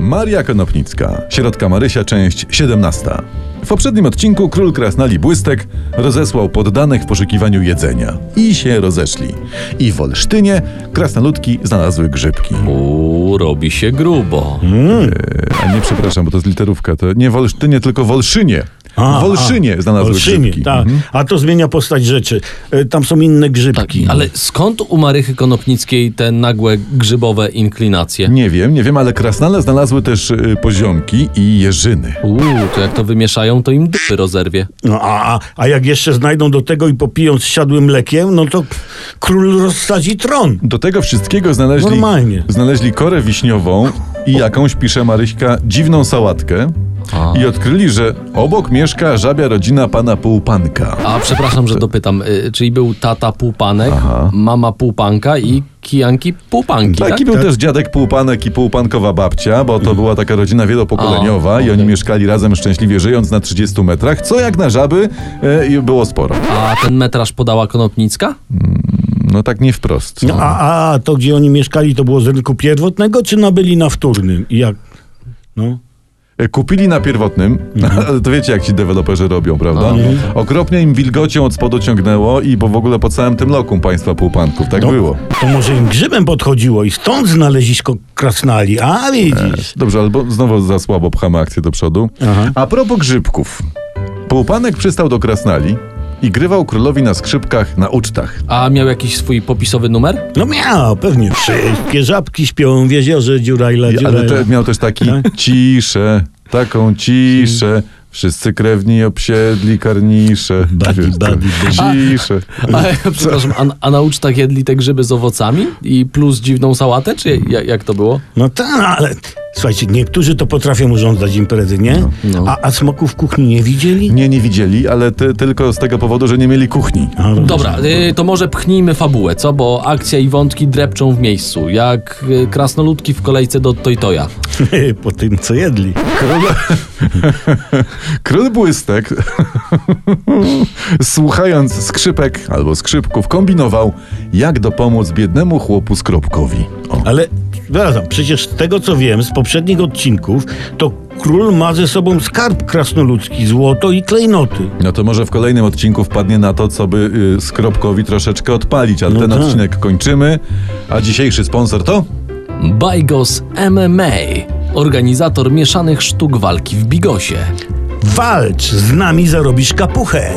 Maria Konopnicka, Środka Marysia, część 17. W poprzednim odcinku król krasnali Błystek rozesłał poddanych w poszukiwaniu jedzenia. I się rozeszli. I w Olsztynie krasnoludki znalazły grzybki. Uuu, robi się grubo. A nie, przepraszam, bo to jest literówka. To nie w Olsztynie, tylko w Olszynie. A, w Olszynie a, znalazły Olszynie, grzybki. tak. Mhm. A to zmienia postać rzeczy. E, Tam są inne Tak, grzybki. ale skąd u Marychy Konopnickiej te nagłe grzybowe inklinacje? Nie wiem, nie wiem, ale krasnale znalazły też y, poziomki i jeżyny. Uuu, to jak to wymieszają, to im dupy rozerwie. No, a, a, a jak jeszcze znajdą do tego i popiją z siadłym mlekiem, no to król rozsadzi tron. Do tego wszystkiego znaleźli, Normalnie. znaleźli korę wiśniową i jakąś, pisze Maryśka, dziwną sałatkę. A. I odkryli, że obok mieszka żabia rodzina pana Półpanka. A przepraszam, że dopytam, y, czyli był tata półpanek, Aha. mama półpanka i kijanki półpanki, tak? Taki był też dziadek Półpanek i Półpankowa babcia, bo to była taka rodzina wielopokoleniowa A, i oni okej. mieszkali razem szczęśliwie żyjąc na 30 metrach, co jak na żaby e, było sporo. A ten metraż podała Konopnicka? No tak nie wprost. No, a, a to, gdzie oni mieszkali, to było z rynku pierwotnego, czy nabyli na wtórnym? I jak? No. E, Kupili na pierwotnym, ale to wiecie jak ci deweloperzy robią, prawda? Mhm. Okropnie im wilgocią od spodu ciągnęło i bo w ogóle po całym tym lokum państwa Półpanków, tak no, było. To może im grzybem podchodziło i stąd znalezisko krasnali. A widzisz. Dobrze, albo znowu za słabo pchamy akcję do przodu. Aha. A propos grzybków. Półpanek przystał do krasnali i grywał królowi na skrzypkach na ucztach. A miał jakiś swój popisowy numer? No miał, pewnie. Wszystkie żabki śpią w jeziorze dziurajla, I, ale dziurajla. te, miał też taki Tak? ciszę, taką ciszę. Wszyscy krewni obsiedli karnisze. Badi, Wiesz, badi. A, przepraszam, a, a na ucztach jedli te grzyby z owocami i plus dziwną sałatę, czy jak, jak to było? No tak, ale słuchajcie, niektórzy to potrafią urządzać imprezy, nie? No. A, a smoków w kuchni nie widzieli? Nie, nie widzieli, ale ty, tylko z tego powodu, że nie mieli kuchni. A, no, Dobra, y, to może pchnijmy fabułę, co? Bo akcja i wątki drepczą w miejscu, jak y, krasnoludki w kolejce do Tojtoja. po tym, co jedli. Król, Król Błystek, słuchając skrzypek albo skrzypków, kombinował, jak dopomóc biednemu chłopu Skropkowi. O. Ale, przepraszam, przecież z tego, co wiem z poprzednich odcinków, to król ma ze sobą skarb krasnoludzki, złoto i klejnoty. No to może w kolejnym odcinku wpadnie na to, co by y, Skropkowi troszeczkę odpalić, ale No ten tak. odcinek kończymy. A dzisiejszy sponsor to? Bajgos MMA, organizator mieszanych sztuk walki w Bigosie. Walcz, z nami zarobisz kapuchę.